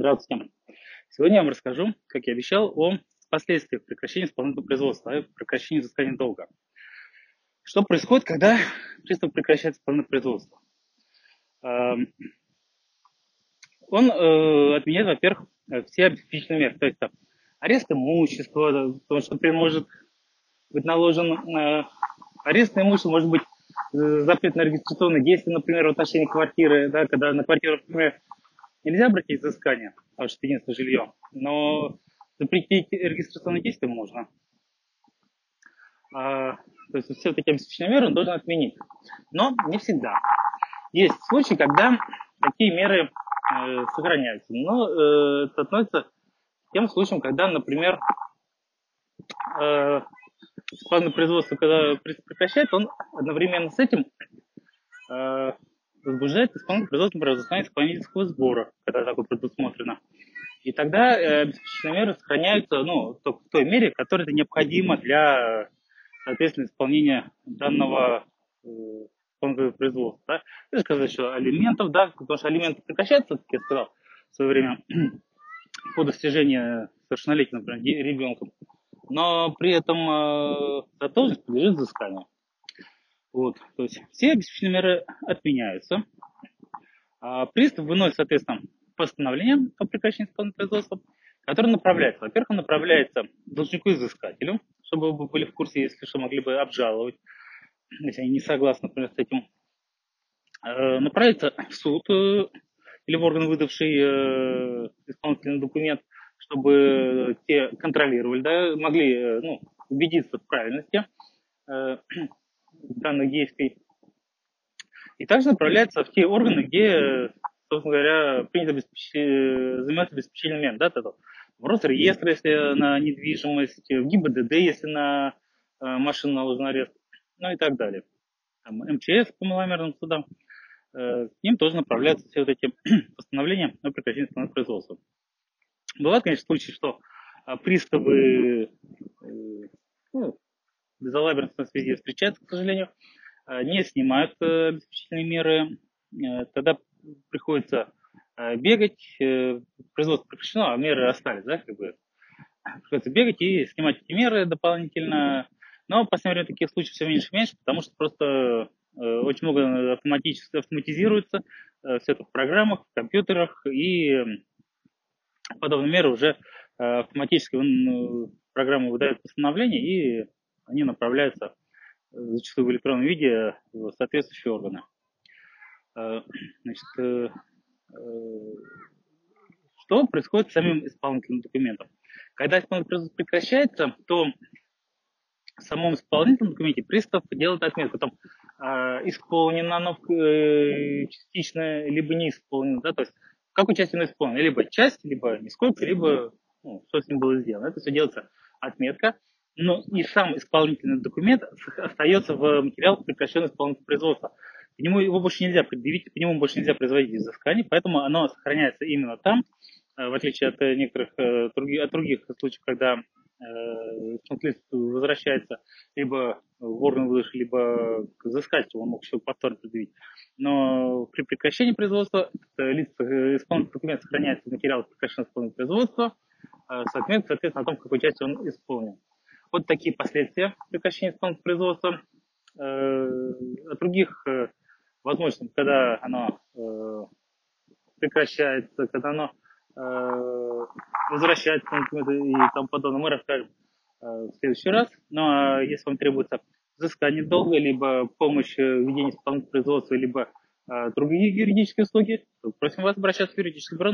Здравствуйте. Сегодня я вам расскажу, как я обещал, о последствиях прекращения исполнительного производства, о прекращении взыскания долга. Что происходит, когда пристав прекращает исполнительное производство? Эм, он э, отменяет, во-первых, все обеспечительные меры, то есть там, арест имущества, потому что, может быть наложен э, арест на может быть э, запрет на регистрационные действия, например, в отношении квартиры, да, когда на квартиру, например, нельзя обратить взыскание, потому что единственное жилье, но запретить регистрационные действия можно. А, то есть все такие обеспеченные меры он должен отменить. Но не всегда. Есть случаи, когда такие меры э, сохраняются. Но э, это относится к тем случаям, когда, например, э, план производства, когда прекращает, он одновременно с этим э, возбуждает исполнительное производство по разузнанию исполнительского сбора, когда такое предусмотрено. И тогда э, обеспечительные меры сохраняются ну, только в той мере, которая это необходимо для, соответственно, исполнения данного э, производства. Да? Это сказать, что алиментов, да, потому что алименты прекращаются, как я сказал в свое время, по достижению совершеннолетия, например, ребенком. Но при этом э, задолженность подлежит взысканию. Вот, то есть все обеспечительные меры отменяются. А пристав выносит, соответственно, постановление о прекращении исполнительного производства, которое направляется. Во-первых, направляется должнику-изыскателю, чтобы вы были в курсе, если что, могли бы обжаловать, если они не согласны, например, с этим. Э, направляется в суд э, или в орган, выдавший э, исполнительный документ, чтобы те контролировали, да, могли ну, убедиться в правильности данных действий. И также направляется в те органы, где, собственно говоря, принято обеспечить, заниматься обеспечением мер, да, это в Росреестр, если на недвижимость, в ГИБДД, если на э, машину наложен арест, ну и так далее. Там, МЧС по маломерным судам, э, к ним тоже направляются все вот эти постановления о прекращении исполнительного производства. Бывают, конечно, случаи, что э, приставы ну, безалаберностной связи встречаются, к сожалению, э, не снимают э, обеспечительные меры, э, тогда приходится бегать, производство прекращено, а меры остались, да, как бы. Приходится бегать и снимать эти меры дополнительно. Но в последнее время таких случаев все меньше и меньше, потому что просто очень много автоматически автоматизируется, все это в программах, в компьютерах, и подобные меры уже автоматически программа выдает постановление, и они направляются э, зачастую в электронном виде в соответствующие органы. Э, значит, э, что происходит с самим исполнительным документом? Когда исполнительный процесс прекращается, то в самом исполнительном документе пристав делает отметку, там, исполнено оно частично, либо не исполнено, да, то есть в какой части исполнено, либо часть, либо нисколько, либо ну, ним было сделано. Это все делается отметка, но и сам исполнительный документ остается в материалах прекращенного исполнительного производства. К нему его больше нельзя предъявить, по нему больше нельзя производить изыскание, поэтому оно сохраняется именно там, э, в отличие от некоторых э, от других случаев, когда э, возвращается либо в орган выдачи, либо к взыскателю, он мог еще повторно предъявить. Но при прекращении производства лиц, исполнительный документ сохраняется в материалах прекращенного исполнительного производства, соответственно, о том, в какой части он исполнен. Вот такие последствия прекращения исполнительного производства. Э, о других э, возможностях, когда оно э, прекращается, когда оно возвращается и тому подобное, мы расскажем в следующий раз. Ну а если вам требуется взыскание долга, либо помощь в ведении исполнительного производства, либо другие юридические услуги, просим вас обращаться в юридическое бюро.